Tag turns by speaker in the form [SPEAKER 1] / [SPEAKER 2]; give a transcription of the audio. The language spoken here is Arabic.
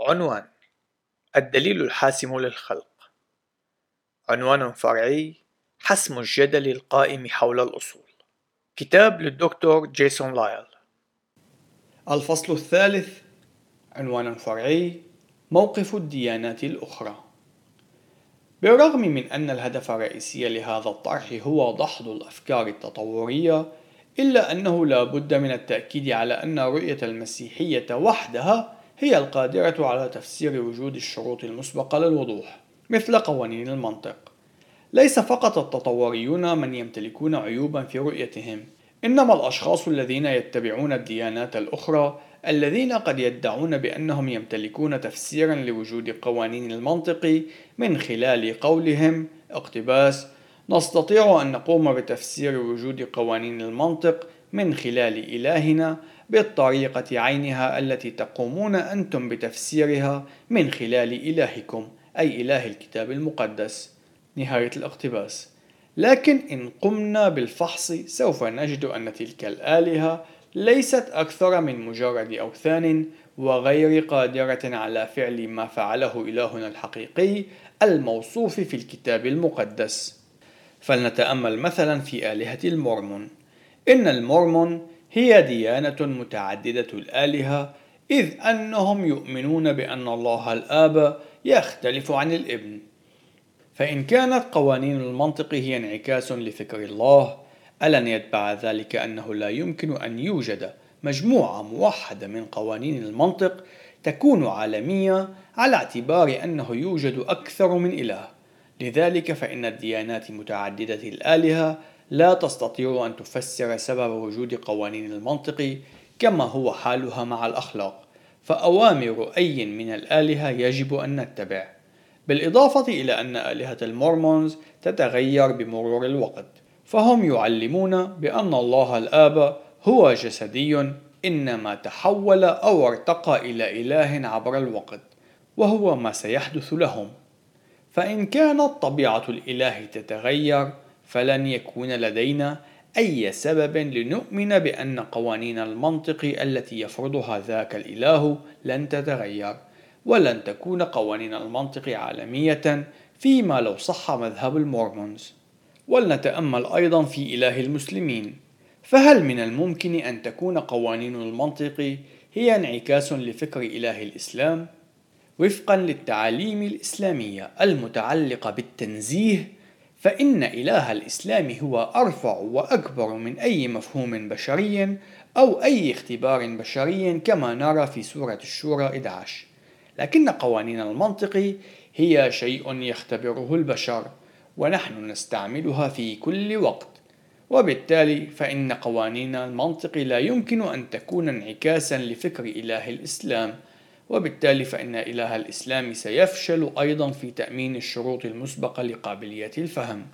[SPEAKER 1] عنوان الدليل الحاسم للخلق. عنوان فرعي حسم الجدل القائم حول الأصول. كتاب للدكتور جيسون لايل.
[SPEAKER 2] الفصل الثالث عنوان فرعي موقف الديانات الأخرى. بالرغم من أن الهدف الرئيسي لهذا الطرح هو دحض الأفكار التطورية إلا أنه لا بد من التأكيد على أن رؤية المسيحية وحدها هي القادرة على تفسير وجود الشروط المسبقة للوضوح مثل قوانين المنطق. ليس فقط التطوريون من يمتلكون عيوبا في رؤيتهم إنما الأشخاص الذين يتبعون الديانات الأخرى الذين قد يدعون بأنهم يمتلكون تفسيرا لوجود قوانين المنطق من خلال قولهم اقتباس. نستطيع أن نقوم بتفسير وجود قوانين المنطق من خلال إلهنا بالطريقة عينها التي تقومون أنتم بتفسيرها من خلال إلهكم أي إله الكتاب المقدس. نهاية الاقتباس. لكن إن قمنا بالفحص سوف نجد أن تلك الآلهة ليست أكثر من مجرد أوثان وغير قادرة على فعل ما فعله إلهنا الحقيقي الموصوف في الكتاب المقدس. فلنتأمل مثلا في آلهة المورمون. إن المورمون هي ديانة متعددة الآلهة إذ أنهم يؤمنون بأن الله الآب يختلف عن الإبن. فإن كانت قوانين المنطق هي انعكاس لفكر الله ألن يتبع ذلك أنه لا يمكن أن يوجد مجموعة موحدة من قوانين المنطق تكون عالمية على اعتبار أنه يوجد أكثر من إله. لذلك فإن الديانات متعددة الآلهة لا تستطيع أن تفسر سبب وجود قوانين المنطق كما هو حالها مع الأخلاق فأوامر أي من الآلهة يجب أن نتبع بالإضافة إلى أن آلهة المورمونز تتغير بمرور الوقت فهم يعلمون بأن الله الآب هو جسدي إنما تحول أو ارتقى إلى إله عبر الوقت وهو ما سيحدث لهم. فإن كانت طبيعة الإله تتغير فلن يكون لدينا أي سبب لنؤمن بأن قوانين المنطق التي يفرضها ذاك الإله لن تتغير ولن تكون قوانين المنطق عالمية فيما لو صح مذهب المورمونز ولنتأمل أيضا في إله المسلمين فهل من الممكن أن تكون قوانين المنطق هي انعكاس لفكر إله الإسلام؟ وفقا للتعاليم الإسلامية المتعلقة بالتنزيه فإن إله الإسلام هو أرفع وأكبر من أي مفهوم بشري أو أي اختبار بشري كما نرى في سورة الشورى 11 لكن قوانين المنطق هي شيء يختبره البشر ونحن نستعملها في كل وقت. وبالتالي فإن قوانين المنطق لا يمكن أن تكون انعكاسا لفكر إله الإسلام. وبالتالي فإن إله الإسلام سيفشل أيضا في تأمين الشروط المسبقة لقابلية الفهم.